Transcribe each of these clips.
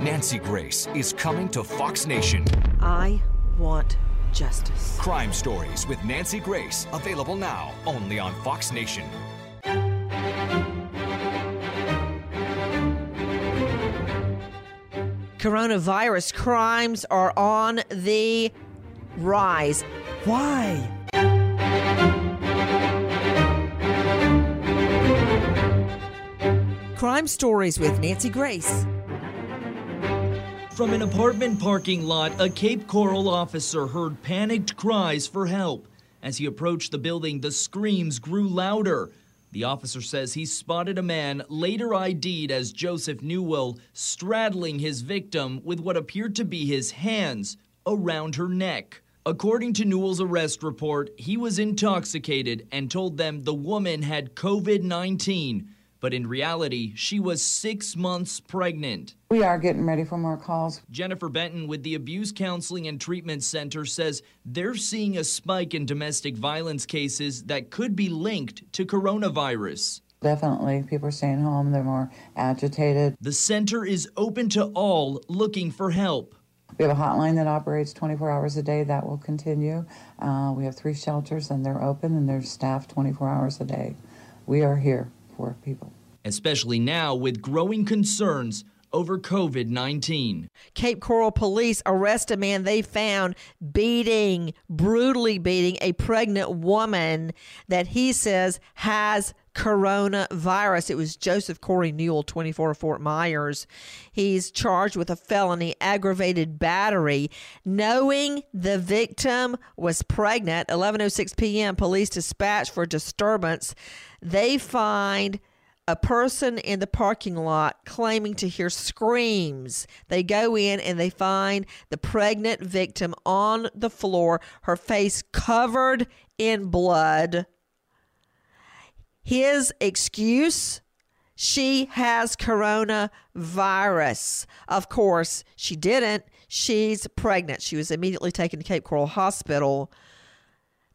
Nancy Grace is coming to Fox Nation. I want justice. Crime Stories with Nancy Grace, available now only on Fox Nation. Coronavirus crimes are on the rise. Why? Crime Stories with Nancy Grace. From an apartment parking lot, a Cape Coral officer heard panicked cries for help. As he approached the building, the screams grew louder. The officer says he spotted a man, later ID'd as Joseph Newell, straddling his victim with what appeared to be his hands around her neck. According to Newell's arrest report, he was intoxicated and told them the woman had COVID 19 but in reality, she was six months pregnant. We are getting ready for more calls. Jennifer Benton with the Abuse Counseling and Treatment Center says they're seeing a spike in domestic violence cases that could be linked to coronavirus. Definitely, people are staying home, they're more agitated. The center is open to all looking for help. We have a hotline that operates 24 hours a day. That will continue. Uh, we have three shelters, and they're open and they're staffed 24 hours a day. We are here for people. Especially now with growing concerns over COVID 19. Cape Coral police arrest a man they found beating, brutally beating a pregnant woman that he says has coronavirus. It was Joseph Corey Newell, 24 of Fort Myers. He's charged with a felony aggravated battery. Knowing the victim was pregnant, 11:06 p.m. police dispatched for disturbance. They find a person in the parking lot claiming to hear screams. They go in and they find the pregnant victim on the floor, her face covered in blood. His excuse she has coronavirus. Of course, she didn't. She's pregnant. She was immediately taken to Cape Coral Hospital.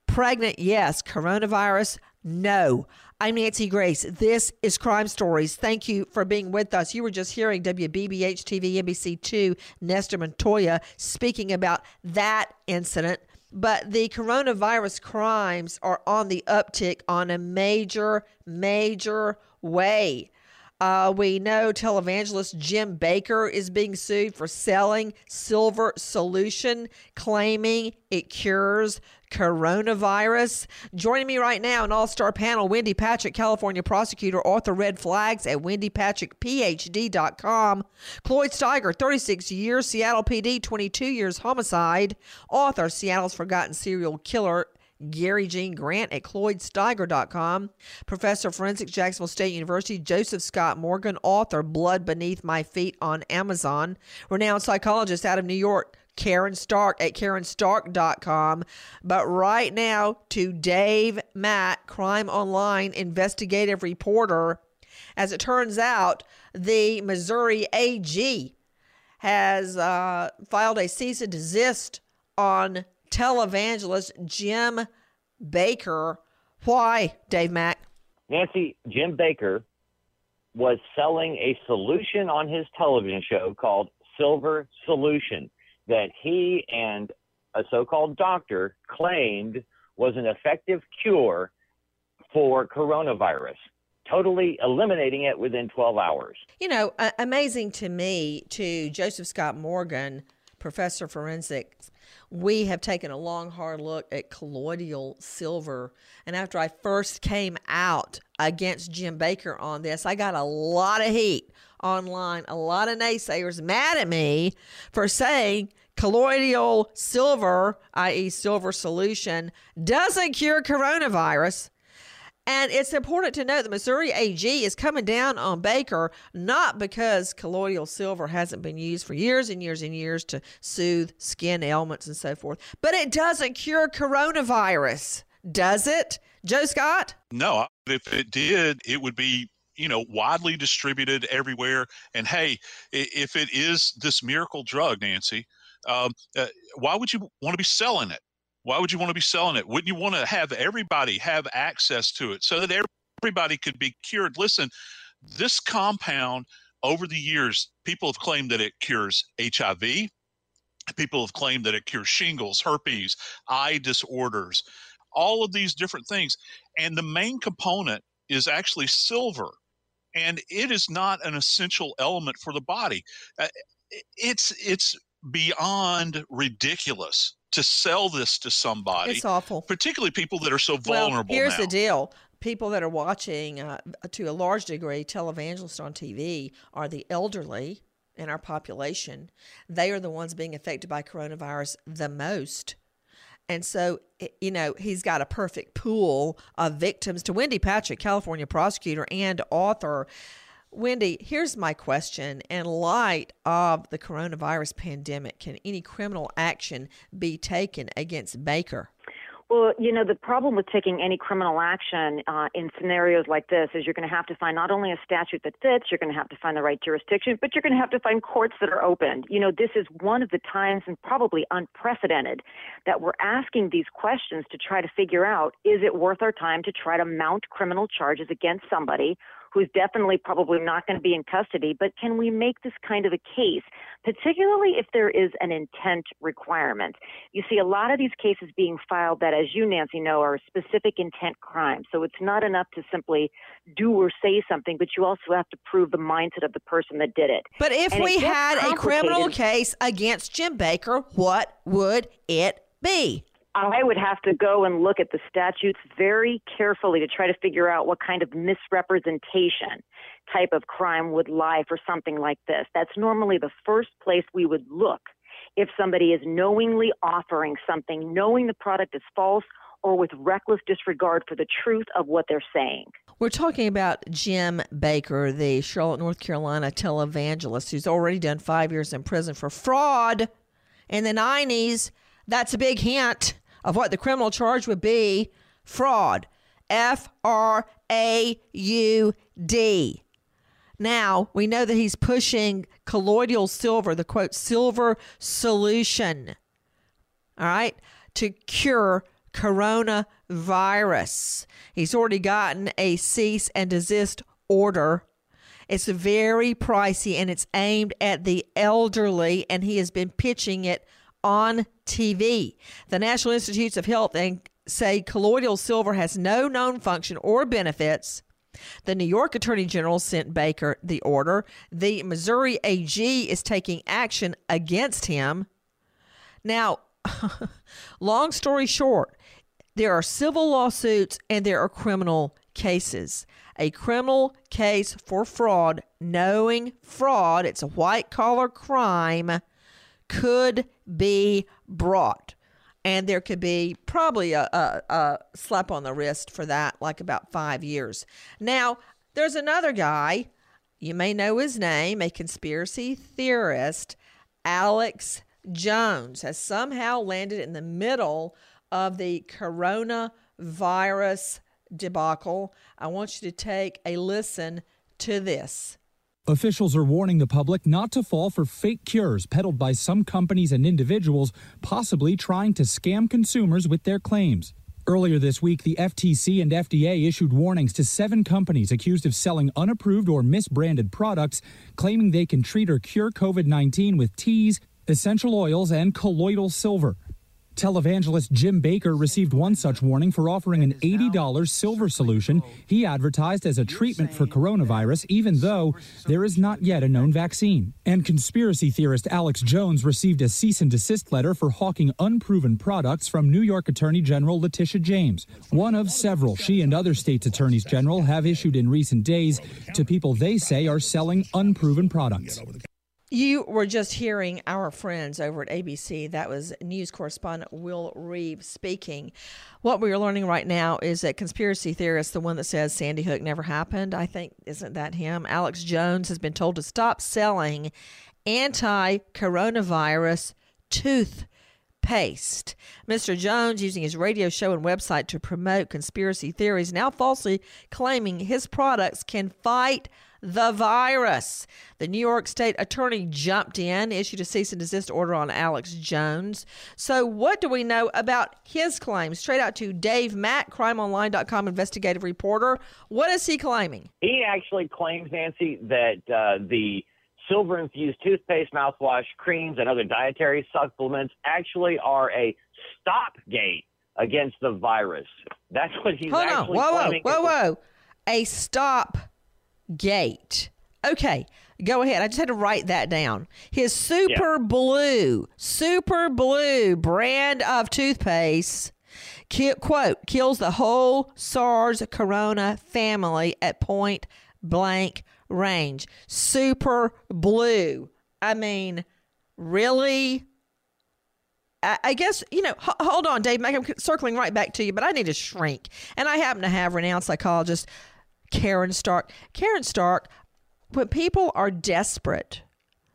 Pregnant, yes. Coronavirus, no. I'm Nancy Grace. This is Crime Stories. Thank you for being with us. You were just hearing WBBH TV NBC2 Nestor Montoya speaking about that incident. But the coronavirus crimes are on the uptick on a major, major way. Uh, we know televangelist Jim Bakker is being sued for selling silver solution, claiming it cures coronavirus. Joining me right now, an all star panel, Wendy Patrick, California prosecutor, author Red Flags at wendypatrickphd.com. Cloyd Steiger, 36 years, Seattle PD, 22 years, homicide. Author, Seattle's Forgotten Serial Killer Gary Gene Grant at CloydSteiger.com. Professor of Forensics, Jacksonville State University, Joseph Scott Morgan, author, Blood Beneath My Feet on Amazon. Renowned psychologist out of New York, Karen Stark at KarenStark.com. But right now, to Dave Mack, Crime Online investigative reporter. As it turns out, the Missouri AG has uh, filed a cease and desist on televangelist Jim Bakker. Why, Dave Mack? Nancy, Jim Bakker was selling a solution on his television show called Silver Solution that he and a so called doctor claimed was an effective cure for coronavirus, totally eliminating it within 12 hours. You know, uh, amazing to me, to Joseph Scott Morgan, professor of forensics, we have taken a long, hard look at colloidal silver. And after I first came out against Jim Bakker on this, I got a lot of heat online, a lot of naysayers mad at me for saying colloidal silver, i.e., silver solution, doesn't cure coronavirus. And it's important to note the Missouri AG is coming down on Bakker not because colloidal silver hasn't been used for years and years and years to soothe skin ailments and so forth, but it doesn't cure coronavirus, does it? Joe Scott? No, if it did, it would be you know widely distributed everywhere. And hey, if it is this miracle drug, Nancy, um, uh, why would you want to be selling it? Why would you want to be selling it? Wouldn't you want to have everybody have access to it so that everybody could be cured? Listen, this compound over the years, people have claimed that it cures HIV. People have claimed that it cures shingles, herpes, eye disorders, all of these different things. And the main component is actually silver. And it is not an essential element for the body. Uh, it's it's beyond ridiculous to sell this to somebody. It's awful. Particularly people that are so vulnerable. Well, here's now. the deal. People that are watching, uh, to a large degree, televangelists on TV are the elderly in our population. They are the ones being affected by coronavirus the most. And so, you know, he's got a perfect pool of victims. To Wendy Patrick, California prosecutor and author, Wendy, here's my question. In light of the coronavirus pandemic, can any criminal action be taken against Bakker? Well, you know, the problem with taking any criminal action uh, in scenarios like this is you're going to have to find not only a statute that fits, you're going to have to find the right jurisdiction, but you're going to have to find courts that are open. You know, this is one of the times and probably unprecedented that we're asking these questions to try to figure out is it worth our time to try to mount criminal charges against somebody who's definitely probably not going to be in custody, but can we make this kind of a case, particularly if there is an intent requirement? You see a lot of these cases being filed that, as you, Nancy, know, are specific intent crimes. So it's not enough to simply do or say something, but you also have to prove the mindset of the person that did it. But if and we had a criminal case against Jim Bakker, what would it be? I would have to go and look at the statutes very carefully to try to figure out what kind of misrepresentation type of crime would lie for something like this. That's normally the first place we would look if somebody is knowingly offering something, knowing the product is false, or with reckless disregard for the truth of what they're saying. We're talking about Jim Bakker, the Charlotte, North Carolina televangelist who's already done five years in prison for fraud in the 90s. That's a big hint of what the criminal charge would be fraud. F R A U D. Now, we know that he's pushing colloidal silver, the quote, silver solution, all right, to cure coronavirus. He's already gotten a cease and desist order. It's very pricey and it's aimed at the elderly, and he has been pitching it on TV. The National Institutes of Health say colloidal silver has no known function or benefits. The New York Attorney General sent Bakker the order. The Missouri AG is taking action against him. Now, long story short, there are civil lawsuits and there are criminal cases. A criminal case for fraud, knowing fraud, it's a white collar crime could be brought. And there could be probably a, a, a slap on the wrist for that, like about five years. Now, there's another guy, you may know his name, a conspiracy theorist, Alex Jones, has somehow landed in the middle of the coronavirus debacle. I want you to take a listen to this. Officials are warning the public not to fall for fake cures peddled by some companies and individuals, possibly trying to scam consumers with their claims. Earlier this week, the FTC and FDA issued warnings to seven companies accused of selling unapproved or misbranded products, claiming they can treat or cure COVID 19 with teas, essential oils, and colloidal silver. Televangelist Jim Bakker received one such warning for offering an $80 silver solution he advertised as a treatment for coronavirus, even though there is not yet a known vaccine. And conspiracy theorist Alex Jones received a cease and desist letter for hawking unproven products from New York Attorney General Letitia James, one of several she and other states' attorneys general have issued in recent days to people they say are selling unproven products. You were just hearing our friends over at ABC. That was news correspondent Will Reeve speaking. What we are learning right now is that conspiracy theorist, the one that says Sandy Hook never happened, I think, isn't that him? Alex Jones has been told to stop selling anti coronavirus tooth paste. Mr. Jones, using his radio show and website to promote conspiracy theories, now falsely claiming his products can fight the virus. The New York State Attorney jumped in, issued a cease and desist order on Alex Jones. So, what do we know about his claims? Straight out to Dave Mack, crimeonline.com investigative reporter. What is he claiming? He actually claims, Nancy, that uh, the silver infused toothpaste, mouthwash, creams, and other dietary supplements actually are a stopgate against the virus. That's what he's Hold actually on. Whoa, claiming. whoa, whoa, whoa. A stop gate. Okay, go ahead. I just had to write that down. His Super Blue, Super Blue brand of toothpaste, ki- quote, kills the whole SARS corona family at point blank range. Super Blue. I mean, really? I I guess, you know, h- hold on, Dave. I'm circling right back to you, but I need to shrink. And I happen to have renowned psychologist Karen Stark. Karen Stark, when people are desperate,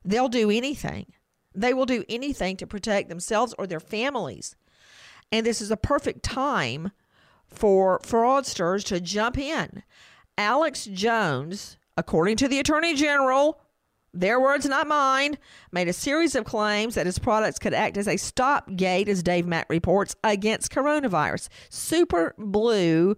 they'll do anything. They will do anything to protect themselves or their families. And this is a perfect time for fraudsters to jump in. Alex Jones, according to the Attorney General, their words, not mine, made a series of claims that his products could act as a stopgate, as Dave Mack reports, against coronavirus. Super Blue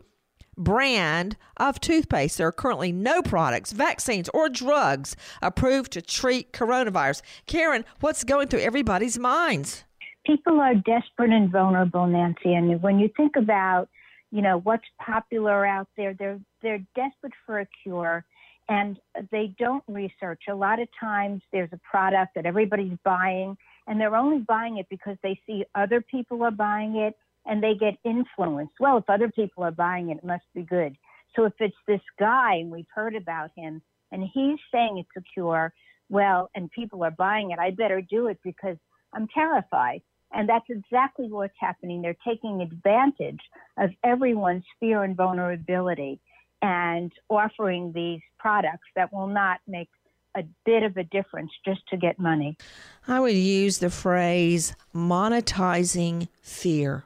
brand of toothpaste. There are currently no products, vaccines, or drugs approved to treat coronavirus. Karen, what's going through everybody's minds? People are desperate and vulnerable, Nancy. And when you think about, you know, what's popular out there, they're they're desperate for a cure and they don't research. A lot of times there's a product that everybody's buying and they're only buying it because they see other people are buying it and they get influenced. Well, if other people are buying it, it must be good. So if it's this guy, and we've heard about him, and he's saying it's a cure, well, and people are buying it, I better do it because I'm terrified. And that's exactly what's happening. They're taking advantage of everyone's fear and vulnerability and offering these products that will not make a bit of a difference just to get money. I would use the phrase monetizing fear,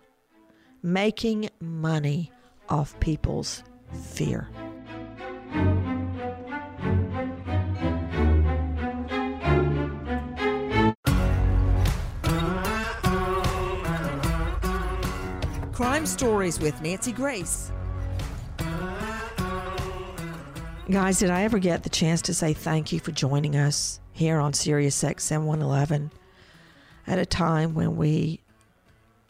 making money off people's fear. Crime Stories with Nancy Grace. Guys, did I ever get the chance to say thank you for joining us here on Sirius XM 111 at a time when we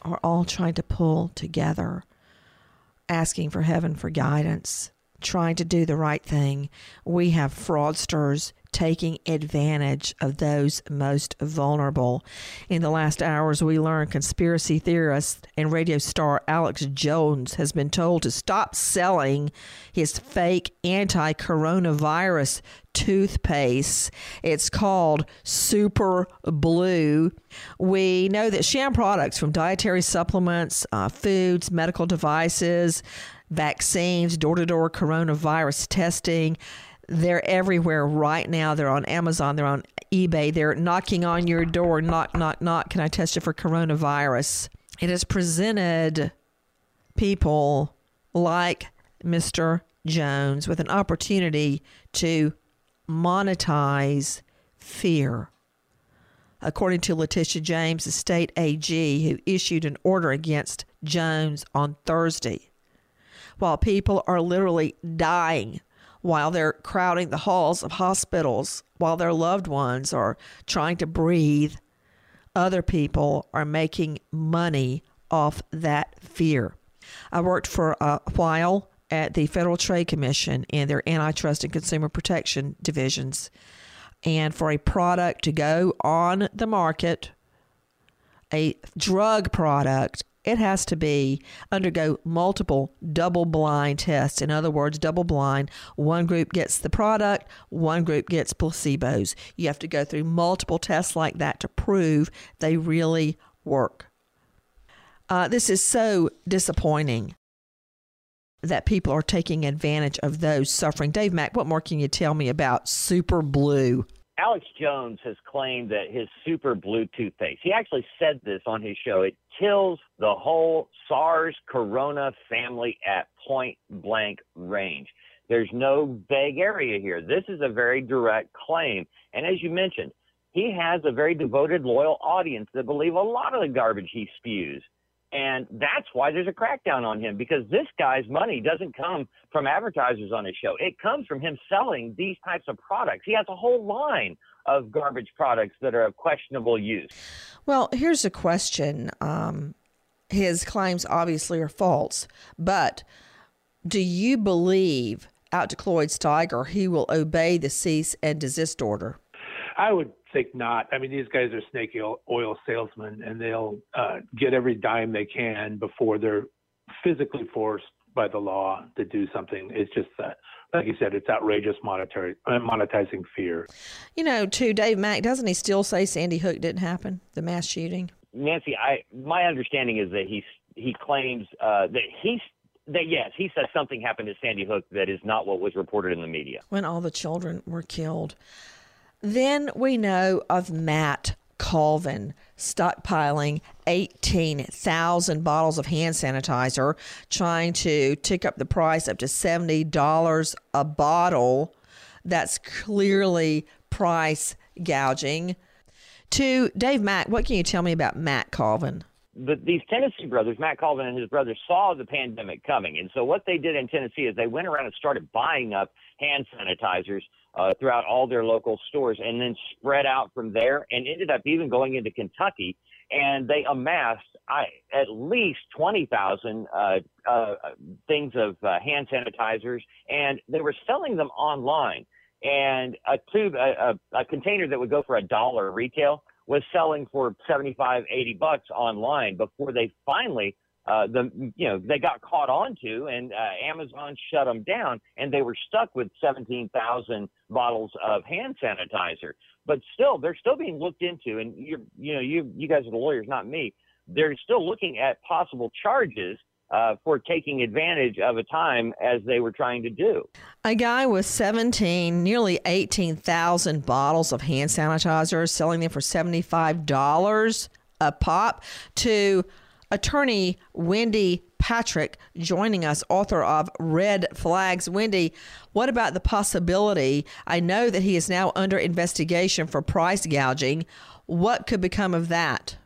are all trying to pull together, asking for heaven for guidance, trying to do the right thing? We have fraudsters taking advantage of those most vulnerable. In the last hours, we learned conspiracy theorist and radio star Alex Jones has been told to stop selling his fake anti coronavirus toothpaste. It's called Super Blue. We know that sham products from dietary supplements, uh, foods, medical devices, vaccines, door to door coronavirus testing, they're everywhere right now. They're on Amazon, they're on eBay, they're knocking on your door, knock, knock, knock. Can I test you for coronavirus? It has presented people like Mr. Jones with an opportunity to monetize fear. According to Letitia James, the state AG, who issued an order against Jones on Thursday, while people are literally dying while they're crowding the halls of hospitals, while their loved ones are trying to breathe, other people are making money off that fear. I worked for a while at the Federal Trade Commission in their antitrust and consumer protection divisions. And for a product to go on the market, a drug product, it has to be undergo multiple double blind tests. In other words, double blind, one group gets the product, one group gets placebos. You have to go through multiple tests like that to prove they really work. Uh, this is so disappointing that people are taking advantage of those suffering. Dave Mack, what more can you tell me about Super Blue? Alex Jones has claimed that his Super Blue toothpaste, he actually said this on his show, it kills the whole SARS corona family at point blank range. There's no vague area here. This is a very direct claim. And as you mentioned, he has a very devoted, loyal audience that believe a lot of the garbage he spews. And that's why there's a crackdown on him because this guy's money doesn't come from advertisers on his show. It comes from him selling these types of products. He has a whole line of garbage products that are of questionable use. Well, here's a question. Um, his claims obviously are false, but do you believe out to Cloyd Steiger he will obey the cease and desist order? I would think not. I mean, these guys are snake oil salesmen, and they'll uh, get every dime they can before they're physically forced by the law to do something. It's just that, like you said, it's outrageous monetary uh, monetizing fear. You know, to Dave Mack, doesn't he still say Sandy Hook didn't happen, the mass shooting? Nancy, I my understanding is that he he claims uh, that he's that yes, he says something happened at Sandy Hook that is not what was reported in the media. When all the children were killed. Then we know of Matt Colvin stockpiling 18,000 bottles of hand sanitizer, trying to tick up the price up to $70 a bottle. That's clearly price gouging. To Dave Mack, what can you tell me about Matt Colvin? The, these Tennessee brothers, Matt Colvin and his brother, saw the pandemic coming. And so what they did in Tennessee is they went around and started buying up hand sanitizers uh, throughout all their local stores and then spread out from there and ended up even going into Kentucky. And they amassed I, at least 20,000 uh, uh, things of uh, hand sanitizers, and they were selling them online. And a tube, a, a, a container that would go for a dollar retail was selling for 75, 80 bucks online before they finally uh, the you know they got caught onto, and uh, Amazon shut them down, and they were stuck with 17,000 bottles of hand sanitizer. But still, they're still being looked into, and you you know you you guys are the lawyers, not me. They're still looking at possible charges uh, for taking advantage of a time as they were trying to do. A guy with 17, nearly 18,000 bottles of hand sanitizer, selling them for $75 a pop to attorney Wendy Patrick joining us, author of Red Flags. Wendy, what about the possibility? I know that he is now under investigation for price gouging. What could become of that?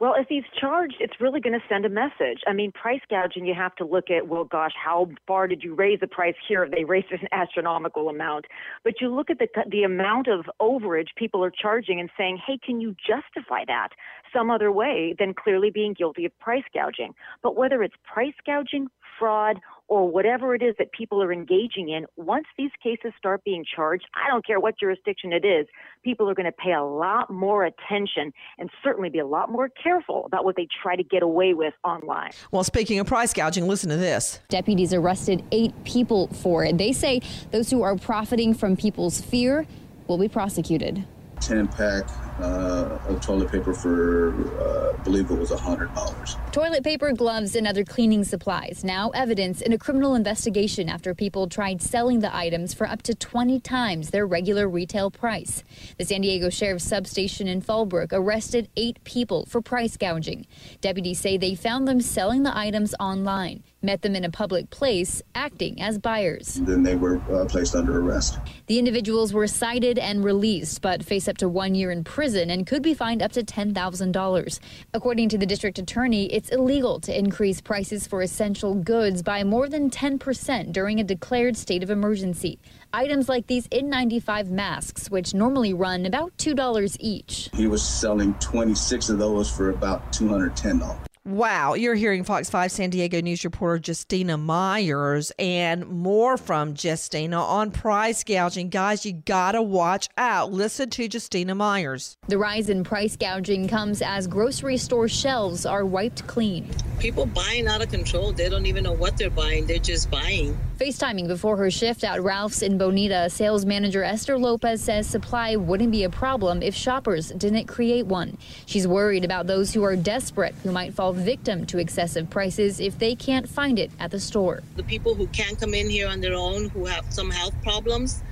Well, if he's charged, it's really going to send a message. I mean, price gouging, you have to look at, well, gosh, how far did you raise the price here? They raised an astronomical amount. But you look at the, the amount of overage people are charging and saying, hey, can you justify that some other way than clearly being guilty of price gouging? But whether it's price gouging, fraud, or whatever it is that people are engaging in, once these cases start being charged, I don't care what jurisdiction it is, people are going to pay a lot more attention and certainly be a lot more careful about what they try to get away with online. Well, speaking of price gouging, listen to this. Deputies arrested eight people for it. They say those who are profiting from people's fear will be prosecuted. 10 pack uh, of toilet paper for, uh, I believe it was $100. Toilet paper, gloves, and other cleaning supplies. Now evidence in a criminal investigation after people tried selling the items for up to 20 times their regular retail price. The San Diego Sheriff's Substation in Fallbrook arrested eight people for price gouging. Deputies say they found them selling the items online. Met them in a public place, acting as buyers. Then they were uh, placed under arrest. The individuals were cited and released, but face up to one year in prison and could be fined up to $10,000. According to the district attorney, it's illegal to increase prices for essential goods by more than 10% during a declared state of emergency. Items like these N95 masks, which normally run about $2 each. He was selling 26 of those for about $210. Wow, you're hearing Fox 5 San Diego News reporter Justina Myers and more from Justina on price gouging. Guys, you gotta watch out. Listen to Justina Myers. The rise in price gouging comes as grocery store shelves are wiped clean. People buying out of control. They don't even know what they're buying, they're just buying. FaceTiming before her shift at Ralph's in Bonita, sales manager Esther Lopez says supply wouldn't be a problem if shoppers didn't create one. She's worried about those who are desperate who might fall victim to excessive prices if they can't find it at the store. The people who can't come in here on their own, who have some health problems.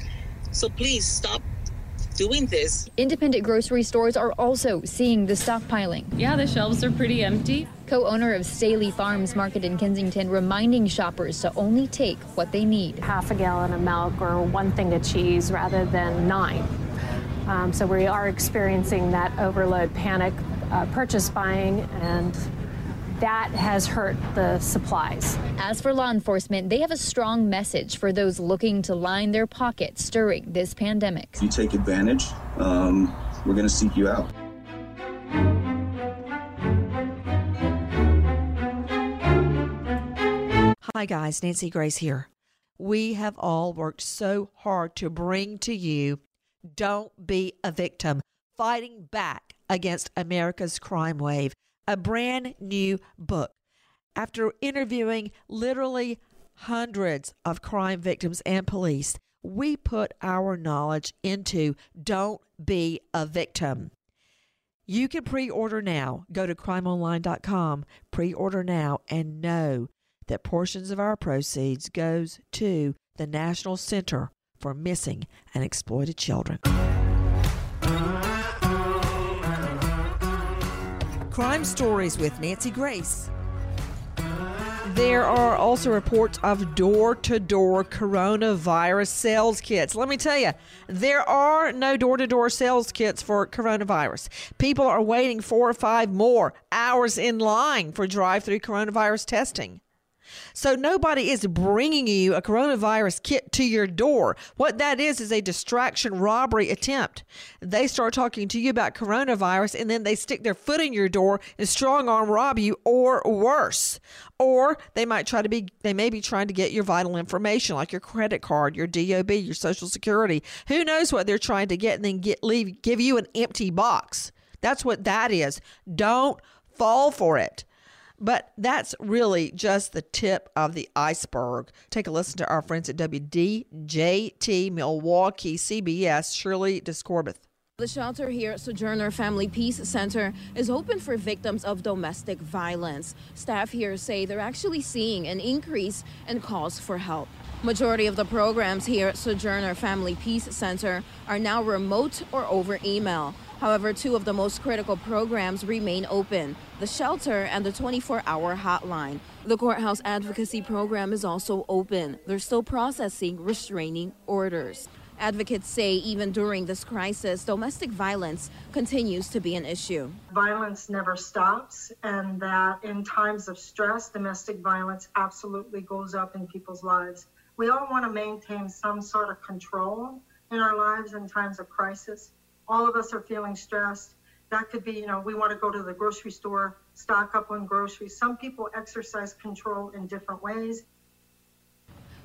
So please stop doing this. Independent grocery stores are also seeing the stockpiling. Yeah, the shelves are pretty empty. Co owner of Stehly Farms Market in Kensington reminding shoppers to only take what they need half a gallon of milk or one thing of cheese rather than nine. Um, so we are experiencing that overload panic uh, purchase buying and that has hurt the supplies. As for law enforcement, they have a strong message for those looking to line their pockets during this pandemic. If you take advantage, um, we're going to seek you out. Hi, guys. Nancy Grace here. We have all worked so hard to bring to you Don't Be a Victim, fighting back against America's crime wave, a brand new book. After interviewing literally hundreds of crime victims and police, we put our knowledge into Don't Be a Victim. You can pre order now. Go to crimeonline.com, pre order now, and know that portions of our proceeds goes to the National Center for Missing and Exploited Children. Crime Stories with Nancy Grace. There are also reports of door to door coronavirus sales kits. Let me tell you, there are no door to door sales kits for coronavirus. People are waiting four or five more hours in line for drive through coronavirus testing. So nobody is bringing you a coronavirus kit to your door. What that is is a distraction robbery attempt. They start talking to you about coronavirus and then they stick their foot in your door and strong arm rob you or worse. Or they might try to be they may be trying to get your vital information like your credit card, your DOB, your social security. Who knows what they're trying to get and then get leave give you an empty box. That's what that is. Don't fall for it. But that's really just the tip of the iceberg. Take a listen to our friends at WDJT Milwaukee CBS, Shirley Discorbeth. The shelter here at Sojourner Family Peace Center is open for victims of domestic violence. Staff here say they're actually seeing an increase in calls for help. Majority of the programs here at Sojourner Family Peace Center are now remote or over email. However, two of the most critical programs remain open the shelter and the 24 hour hotline. The courthouse advocacy program is also open. They're still processing restraining orders. Advocates say even during this crisis, domestic violence continues to be an issue. Violence never stops, and that in times of stress, domestic violence absolutely goes up in people's lives. We all want to maintain some sort of control in our lives in times of crisis all of us are feeling stressed. That could be, you know, we want to go to the grocery store, stock up on groceries. Some people exercise control in different ways.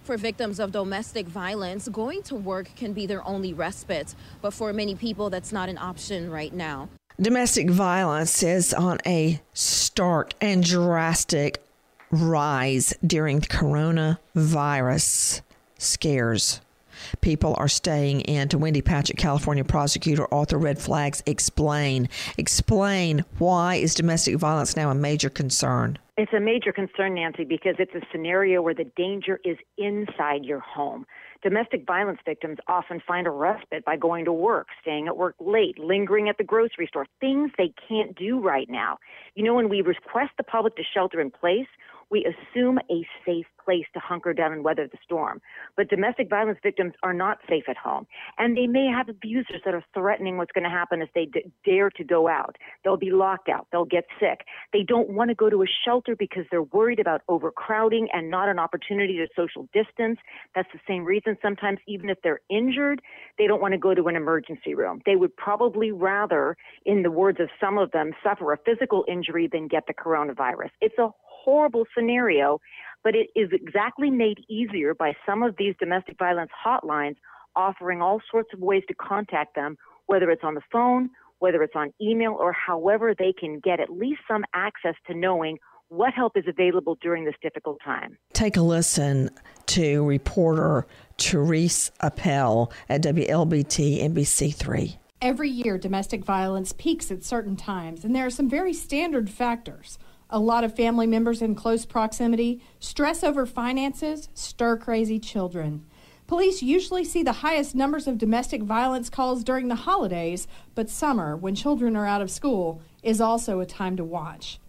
For victims of domestic violence, going to work can be their only respite, but for many people, that's not an option right now. Domestic violence is on a stark and drastic rise during the coronavirus scares people are staying in. To Wendy Patchett, California prosecutor, author Red Flags, explain. Explain why is domestic violence now a major concern? It's a major concern, Nancy, because it's a scenario where the danger is inside your home. Domestic violence victims often find a respite by going to work, staying at work late, lingering at the grocery store, things they can't do right now. You know, when we request the public to shelter in place, we assume a safe place to hunker down and weather the storm. But domestic violence victims are not safe at home. And they may have abusers that are threatening what's going to happen if they d- dare to go out. They'll be locked out. They'll get sick. They don't want to go to a shelter because they're worried about overcrowding and not an opportunity to social distance. That's the same reason sometimes, even if they're injured, they don't want to go to an emergency room. They would probably rather, in the words of some of them, suffer a physical injury than get the coronavirus. It's a horrible scenario, but it is exactly made easier by some of these domestic violence hotlines offering all sorts of ways to contact them, whether it's on the phone, whether it's on email, or however they can get at least some access to knowing what help is available during this difficult time. Take a listen to reporter Therese Apel at WLBT NBC3. Every year, domestic violence peaks at certain times, and there are some very standard factors a lot of family members in close proximity, stress over finances, stir crazy children. Police usually see the highest numbers of domestic violence calls during the holidays, but summer, when children are out of school, is also a time to watch.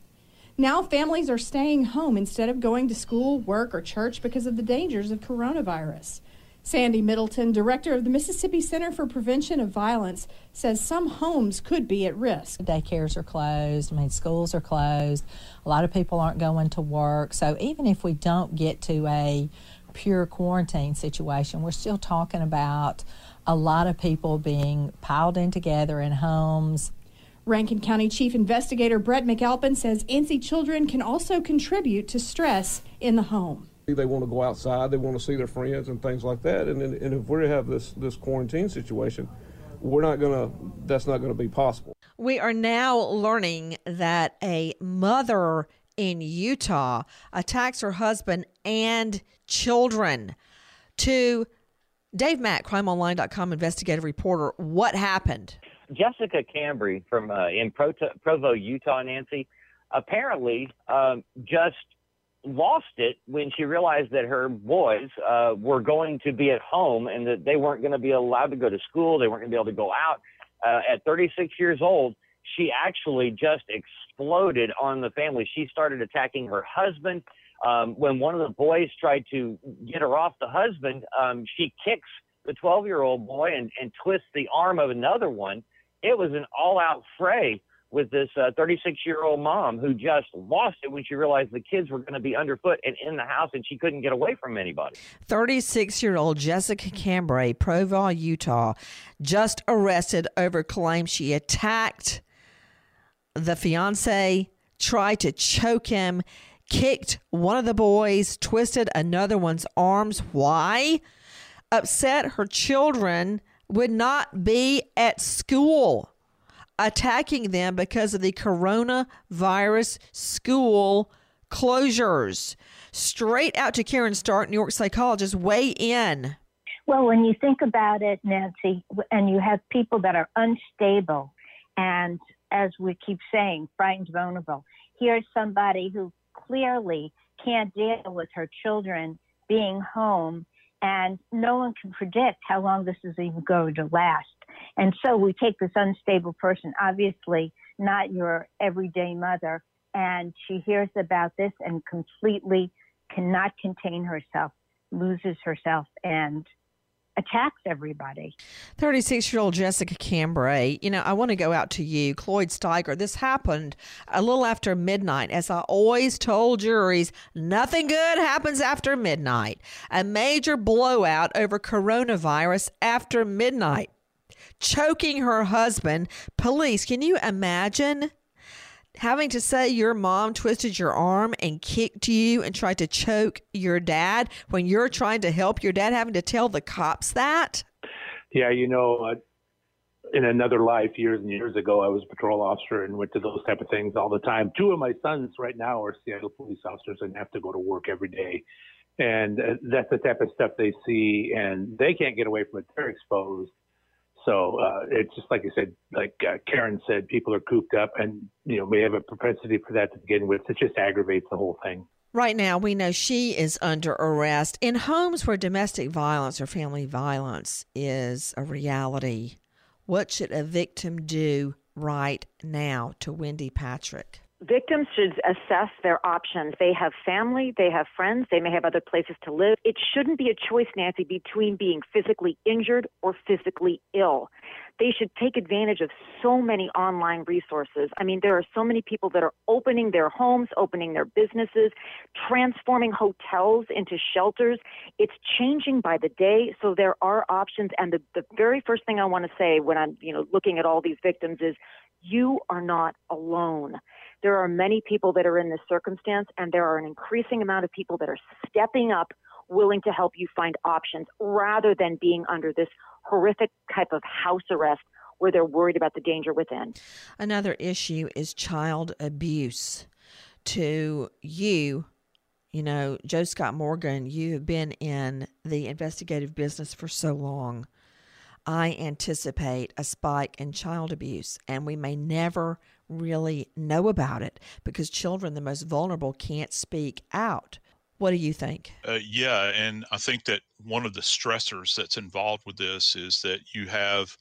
Now, families are staying home instead of going to school, work, or church because of the dangers of coronavirus. Sandy Middleton, director of the Mississippi Center for Prevention of Violence, says some homes could be at risk. Daycares are closed, I mean, schools are closed, a lot of people aren't going to work. So even if we don't get to a pure quarantine situation, we're still talking about a lot of people being piled in together in homes. Rankin County Chief Investigator Brett McAlpin says NC children can also contribute to stress in the home. They want to go outside, they want to see their friends and things like that. And, and if we have this, this quarantine situation, we're not going to, that's not going to be possible. We are now learning that a mother in Utah attacks her husband and children. To Dave Mack, crimeonline.com investigative reporter, what happened? Jessica Cambry from uh, in Proto- Provo, Utah, Nancy, apparently um, just lost it when she realized that her boys uh, were going to be at home and that they weren't going to be allowed to go to school. They weren't going to be able to go out. Uh, at 36 years old, she actually just exploded on the family. She started attacking her husband. Um, when one of the boys tried to get her off the husband, um, she kicks the 12 year old boy and, and twists the arm of another one. It was an all out fray with this 36 uh, year old mom who just lost it when she realized the kids were going to be underfoot and in the house and she couldn't get away from anybody. 36 year old Jessica Cambray, Provo, Utah, just arrested over claims she attacked the fiance, tried to choke him, kicked one of the boys, twisted another one's arms. Why? Upset her children would not be at school attacking them because of the coronavirus school closures. Straight out to Karen Stark, New York psychologist, weigh in. Well, when you think about it, Nancy, and you have people that are unstable and, as we keep saying, frightened, vulnerable, here's somebody who clearly can't deal with her children being home, and no one can predict how long this is even going to last. And so we take this unstable person, obviously not your everyday mother, and she hears about this and completely cannot contain herself, loses herself, and attacks everybody. 36 year old Jessica Cambray, you know, I want to go out to you, Cloyd Steiger. This happened a little after midnight. As I always told juries, nothing good happens after midnight. A major blowout over coronavirus after midnight choking her husband. Police, can you imagine having to say your mom twisted your arm and kicked you and tried to choke your dad when you're trying to help your dad, having to tell the cops that? Yeah, you know, uh, in another life, years and years ago, I was a patrol officer and went to those type of things all the time. Two of my sons right now are Seattle police officers and have to go to work every day. And uh, that's the type of stuff they see, and they can't get away from it. They're exposed so uh, it's just like I said, like uh, Karen said, people are cooped up and, you know, may have a propensity for that to begin with. It just aggravates the whole thing. Right now, we know she is under arrest in homes where domestic violence or family violence is a reality. What should a victim do right now to Wendy Patrick? Victims should assess their options. They have family, they have friends, they may have other places to live. It shouldn't be a choice, Nancy, between being physically injured or physically ill. They should take advantage of so many online resources. I mean, there are so many people that are opening their homes, opening their businesses, transforming hotels into shelters. It's changing by the day, so there are options. And the, the very first thing I want to say when I'm, you know, looking at all these victims is you are not alone. There are many people that are in this circumstance, and there are an increasing amount of people that are stepping up, willing to help you find options rather than being under this horrific type of house arrest where they're worried about the danger within. Another issue is child abuse. To you, you know, Joe Scott Morgan, you have been in the investigative business for so long. I anticipate a spike in child abuse, and we may never really know about it because children, the most vulnerable, can't speak out. What do you think? Uh, yeah, and I think that one of the stressors that's involved with this is that you have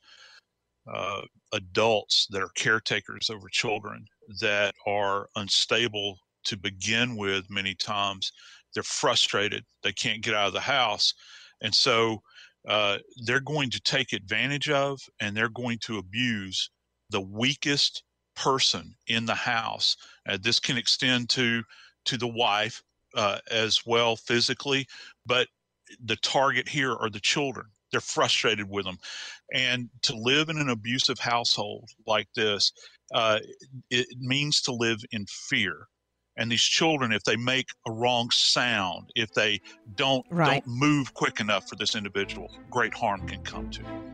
uh, adults that are caretakers over children that are unstable to begin with many times. They're frustrated, they can't get out of the house. And so uh, they're going to take advantage of and they're going to abuse the weakest person in the house. Uh, this can extend to to the wife uh, as well physically, but the target here are the children. They're frustrated with them, and to live in an abusive household like this, uh, it means to live in fear. And these children, if they make a wrong sound, if they don't Right. don't move quick enough for this individual, great harm can come to.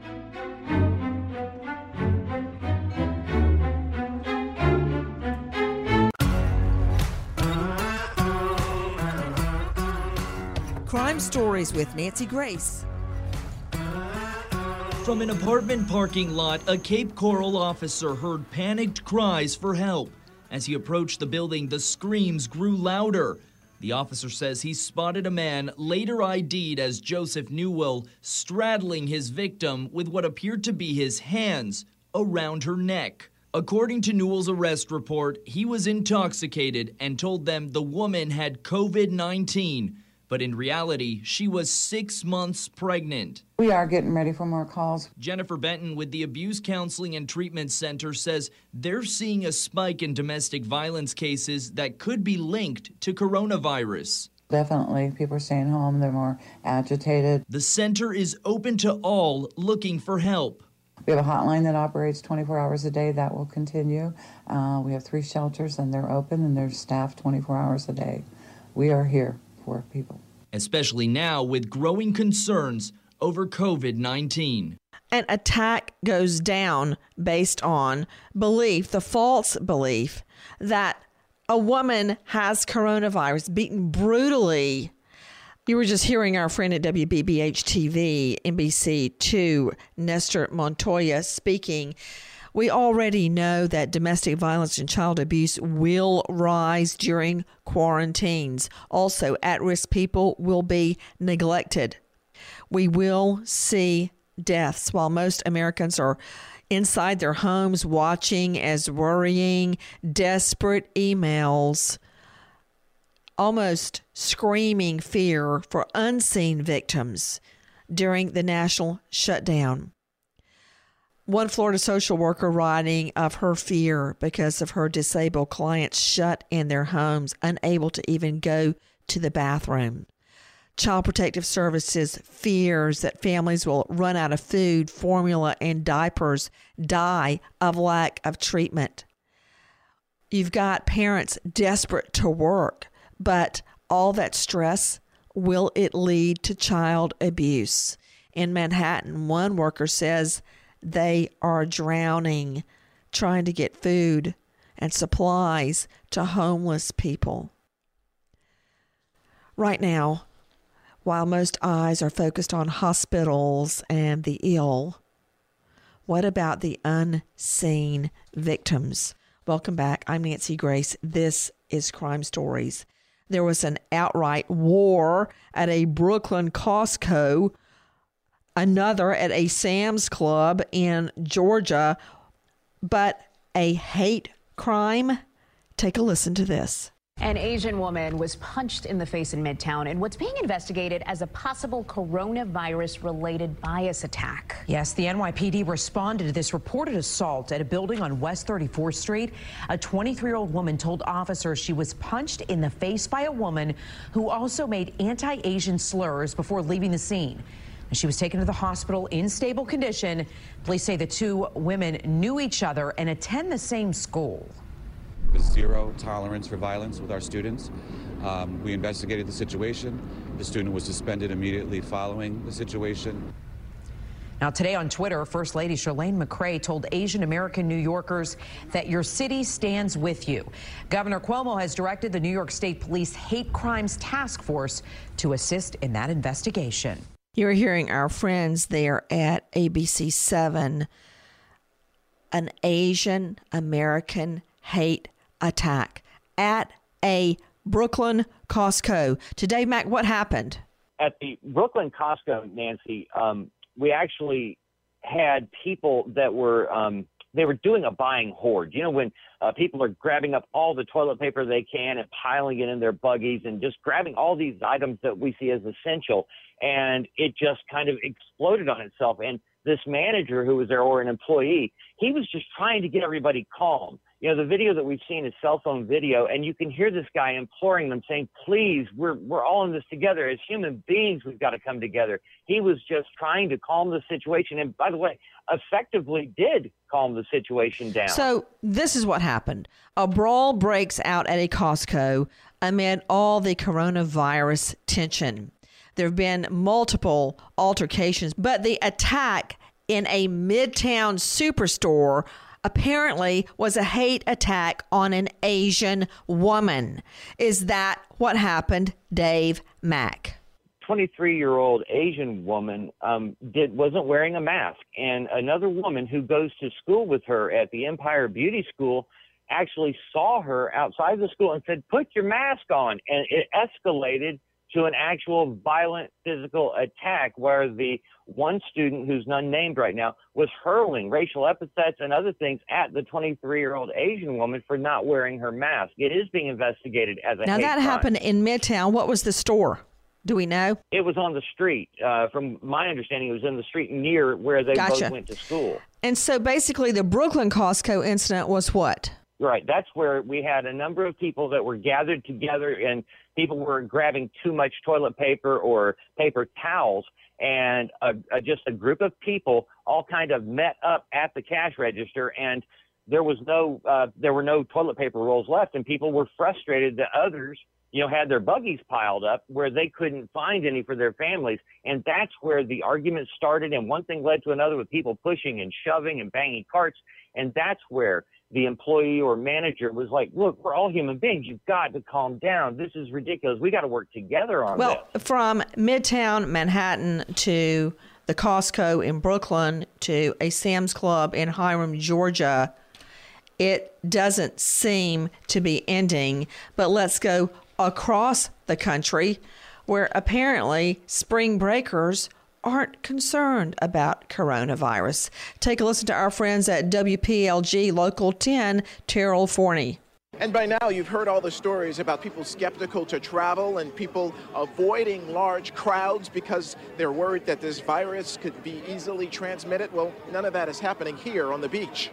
Crime Stories with Nancy Grace. From an apartment parking lot, a Cape Coral officer heard panicked cries for help. As he approached the building, the screams grew louder. The officer says he spotted a man, later ID'd as Joseph Newell, straddling his victim with what appeared to be his hands around her neck. According to Newell's arrest report, he was intoxicated and told them the woman had COVID 19, but in reality, she was six months pregnant. We are getting ready for more calls. Jennifer Benton with the Abuse Counseling and Treatment Center says they're seeing a spike in domestic violence cases that could be linked to coronavirus. Definitely, people are staying home, they're more agitated. The center is open to all looking for help. We have a hotline that operates 24 hours a day. That will continue. Uh, we have three shelters, and they're open, and they're staffed 24 hours a day. We are here for people. Especially now with growing concerns over COVID 19. An attack goes down based on belief, the false belief that a woman has coronavirus, beaten brutally. You were just hearing our friend at WBBH TV, NBC2, Nestor Montoya, speaking. We already know that domestic violence and child abuse will rise during quarantines. Also, at risk people will be neglected. We will see deaths while most Americans are inside their homes watching as worrying, desperate emails almost screaming fear for unseen victims during the national shutdown. One Florida social worker writing of her fear because of her disabled clients shut in their homes, unable to even go to the bathroom. Child Protective Services fears that families will run out of food, formula, and diapers, die of lack of treatment. You've got parents desperate to work, but all that stress will it lead to child abuse? In Manhattan, one worker says they are drowning trying to get food and supplies to homeless people. Right now, while most eyes are focused on hospitals and the ill, what about the unseen victims? Welcome back. I'm Nancy Grace. This is Crime Stories. There was an outright war at a Brooklyn Costco, another at a Sam's Club in Georgia, but a hate crime Take a listen to this. An Asian woman was punched in the face in Midtown in what's being investigated as a possible coronavirus related bias attack. Yes, the NYPD responded to this reported assault at a building on West 34th Street. A 23 year old woman told officers she was punched in the face by a woman who also made anti Asian slurs before leaving the scene. She was taken to the hospital in stable condition. Police say the two women knew each other and attend the same school zero tolerance for violence with our students. Um, we investigated the situation. The student was suspended immediately following the situation. Now, today on Twitter, First Lady Chirlane McCray told Asian American New Yorkers that your city stands with you. Governor Cuomo has directed the New York State Police Hate Crimes Task Force to assist in that investigation. You're hearing our friends there at ABC 7. An Asian American hate attack at a Brooklyn Costco. Today, Mac, what happened? At the Brooklyn Costco, Nancy, um, we actually had people that were um, they were doing a buying hoard. You know, when uh, people are grabbing up all the toilet paper they can and piling it in their buggies and just grabbing all these items that we see as essential, and it just kind of exploded on itself. And this manager who was there or an employee, he was just trying to get everybody calm you know, the video that we've seen is cell phone video, and you can hear this guy imploring them, saying, "Please, we're we're all in this together. As human beings, we've got to come together." He was just trying to calm the situation, and by the way, effectively did calm the situation down. So this is what happened: a brawl breaks out at a Costco amid all the coronavirus tension. There have been multiple altercations, but the attack in a midtown superstore apparently was a hate attack on an Asian woman. Is that what happened, Dave Mack? 23 year old Asian woman um, did wasn't wearing a mask, and another woman who goes to school with her at the Empire Beauty School actually saw her outside the school and said, "Put your mask on," and it escalated to an actual violent physical attack where the one student who's unnamed right now was hurling racial epithets and other things at the 23 year old Asian woman for not wearing her mask. It is being investigated as a now that crime. happened in Midtown. What was the store? Do we know? It was on the street. Uh, from my understanding, it was in the street near where they Gotcha. both went to school. And so basically, the Brooklyn Costco incident was what? Right. That's where we had a number of people that were gathered together and people were grabbing too much toilet paper or paper towels and a, a, just a group of people all kind of met up at the cash register and there was no uh, there were no toilet paper rolls left and people were frustrated that others you know had their buggies piled up where they couldn't find any for their families and that's where the argument started and one thing led to another with people pushing and shoving and banging carts and that's where the employee or manager was like, "Look, we're all human beings. You've got to calm down. This is ridiculous. We got to work together on well, this." Well, from Midtown Manhattan to the Costco in Brooklyn to a Sam's Club in Hiram, Georgia, it doesn't seem to be ending. But let's go across the country where apparently spring breakers aren't concerned about coronavirus. Take a listen to our friends at WPLG Local 10, Terrell Forney. And by now, you've heard all the stories about people skeptical to travel and people avoiding large crowds because they're worried that this virus could be easily transmitted. Well, none of that is happening here on the beach.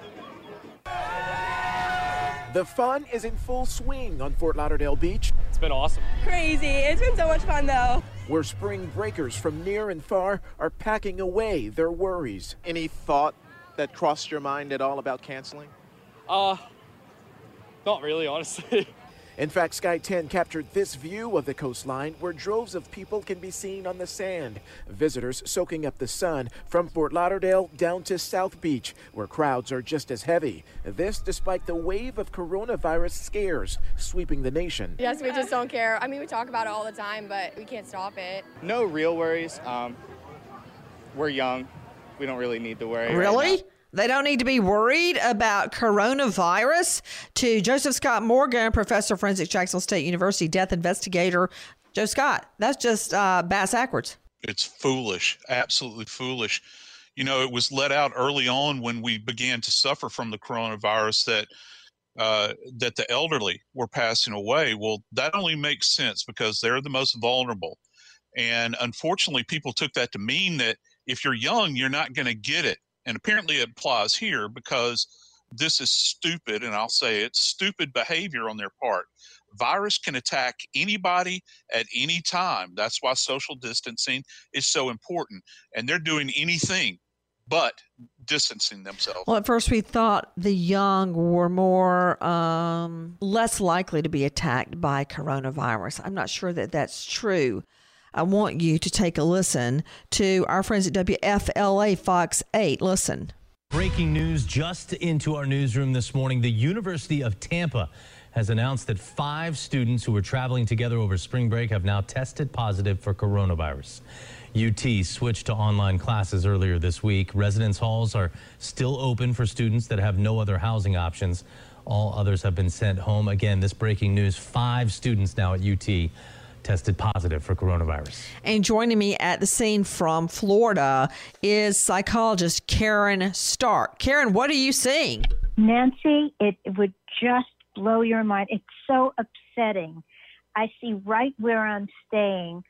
The fun is in full swing on Fort Lauderdale Beach. It's been awesome. Crazy. It's been so much fun, though. Where spring breakers from near and far are packing away their worries. Any thought that crossed your mind at all about canceling? Uh, not really, honestly. In fact, Sky 10 captured this view of the coastline where droves of people can be seen on the sand. Visitors soaking up the sun from Fort Lauderdale down to South Beach, where crowds are just as heavy. This despite the wave of coronavirus scares sweeping the nation. Yes, we just don't care. I mean, we talk about it all the time, but we can't stop it. No real worries. Um, we're young. We don't really need to worry. Really? now. They don't need to be worried about coronavirus. To Joseph Scott Morgan, professor of forensics, Jacksonville State University, death investigator. Joe Scott, that's just uh, bass backwards. It's foolish, absolutely foolish. You know, it was let out early on when we began to suffer from the coronavirus that uh, that the elderly were passing away. Well, that only makes sense because they're the most vulnerable. And unfortunately, people took that to mean that if you're young, you're not going to get it. And apparently, it applies here because this is stupid, and I'll say it's stupid behavior on their part. Virus can attack anybody at any time. That's why social distancing is so important. And they're doing anything but distancing themselves. Well, at first we thought the young were more um, less likely to be attacked by coronavirus. I'm not sure that that's true. I want you to take a listen to our friends at WFLA Fox 8. Listen. Breaking news just into our newsroom this morning. The University of Tampa has announced that five students who were traveling together over spring break have now tested positive for coronavirus. UT switched to online classes earlier this week. Residence halls are still open for students that have no other housing options. All others have been sent home. Again, this breaking news five students now at UT tested positive for coronavirus. And joining me at the scene from Florida is psychologist Karen Stark. Karen, what are you seeing? Nancy, it, it would just blow your mind. It's so upsetting. I see right where I'm staying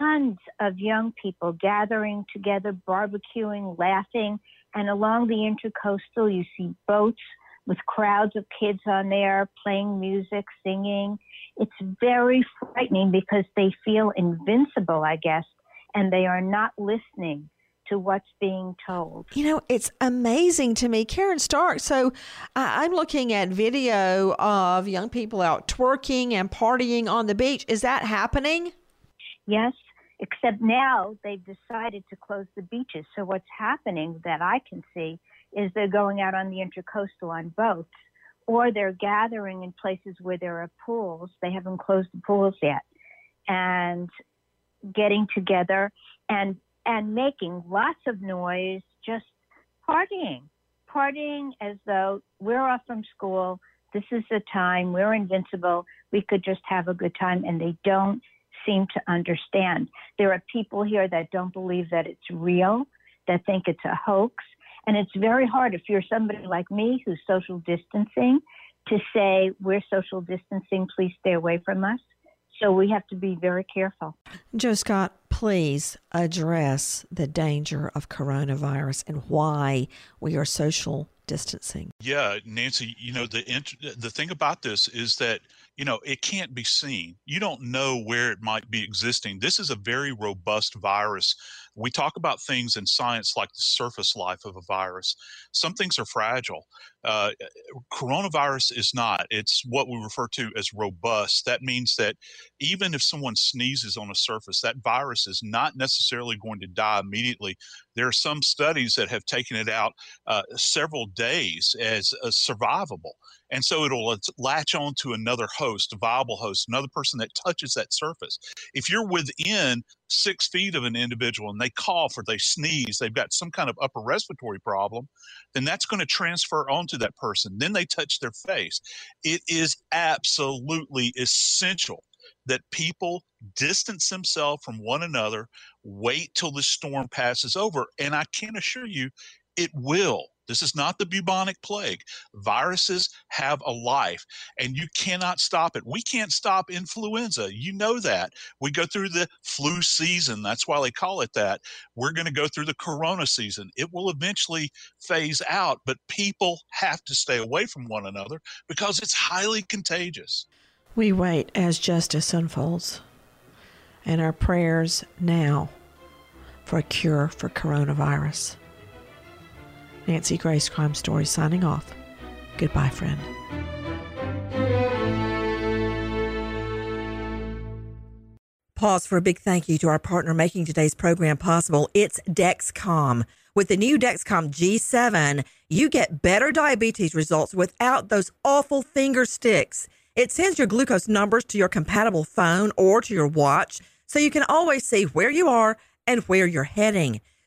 tons of young people gathering together, barbecuing, laughing. And along the intercoastal, you see boats with crowds of kids on there playing music, singing. It's very frightening because they feel invincible, I guess, and they are not listening to what's being told. You know, it's amazing to me, Karen Stark. So uh, I'm looking at video of young people out twerking and partying on the beach. Is that happening? Yes, except now they've decided to close the beaches. So what's happening that I can see is they're going out on the intercoastal on boats or they're gathering in places where there are pools. They haven't closed the pools yet. And getting together and and making lots of noise, just partying. Partying as though we're off from school. This is the time. We're invincible. We could just have a good time. And they don't seem to understand. There are people here that don't believe that it's real, that think it's a hoax. And it's very hard if you're somebody like me who's social distancing to say, we're social distancing, please stay away from us. So we have to be very careful. Joe Scott, please address the danger of coronavirus and why we are social distancing. Yeah, Nancy, you know the the thing about this is that you know, it can't be seen. You don't know where it might be existing. This is a very robust virus. We talk about things in science like the surface life of a virus. Some things are fragile. Uh, coronavirus is not. It's what we refer to as robust. That means that even if someone sneezes on a surface, that virus is not necessarily going to die immediately. There are some studies that have taken it out uh, several days as uh, survivable. And so it'll latch on to another host, a viable host, another person that touches that surface. If you're within six feet of an individual and they cough or they sneeze, they've got some kind of upper respiratory problem, then that's going to transfer onto that person. Then they touch their face. It is absolutely essential that people distance themselves from one another, wait till the storm passes over. And I can assure you, it will. This is not the bubonic plague. Viruses have a life and you cannot stop it. We can't stop influenza. You know that. We go through the flu season. That's why they call it that. We're going to go through the corona season. It will eventually phase out, but people have to stay away from one another because it's highly contagious. We wait as justice unfolds and our prayers now for a cure for coronavirus. Nancy Grace Crime Story signing off. Goodbye, friend. Pause for a big thank you to our partner making today's program possible. It's Dexcom. With the new Dexcom G7, you get better diabetes results without those awful finger sticks. It sends your glucose numbers to your compatible phone or to your watch so you can always see where you are and where you're heading.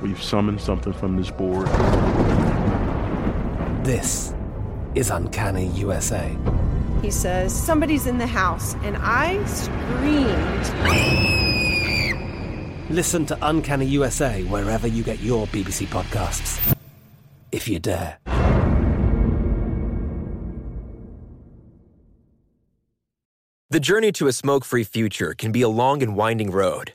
we've summoned something from this board. This is Uncanny USA. He says, Somebody's in the house, and I screamed. Listen to Uncanny USA wherever you get your BBC podcasts, if you dare. The journey to a smoke free future can be a long and winding road,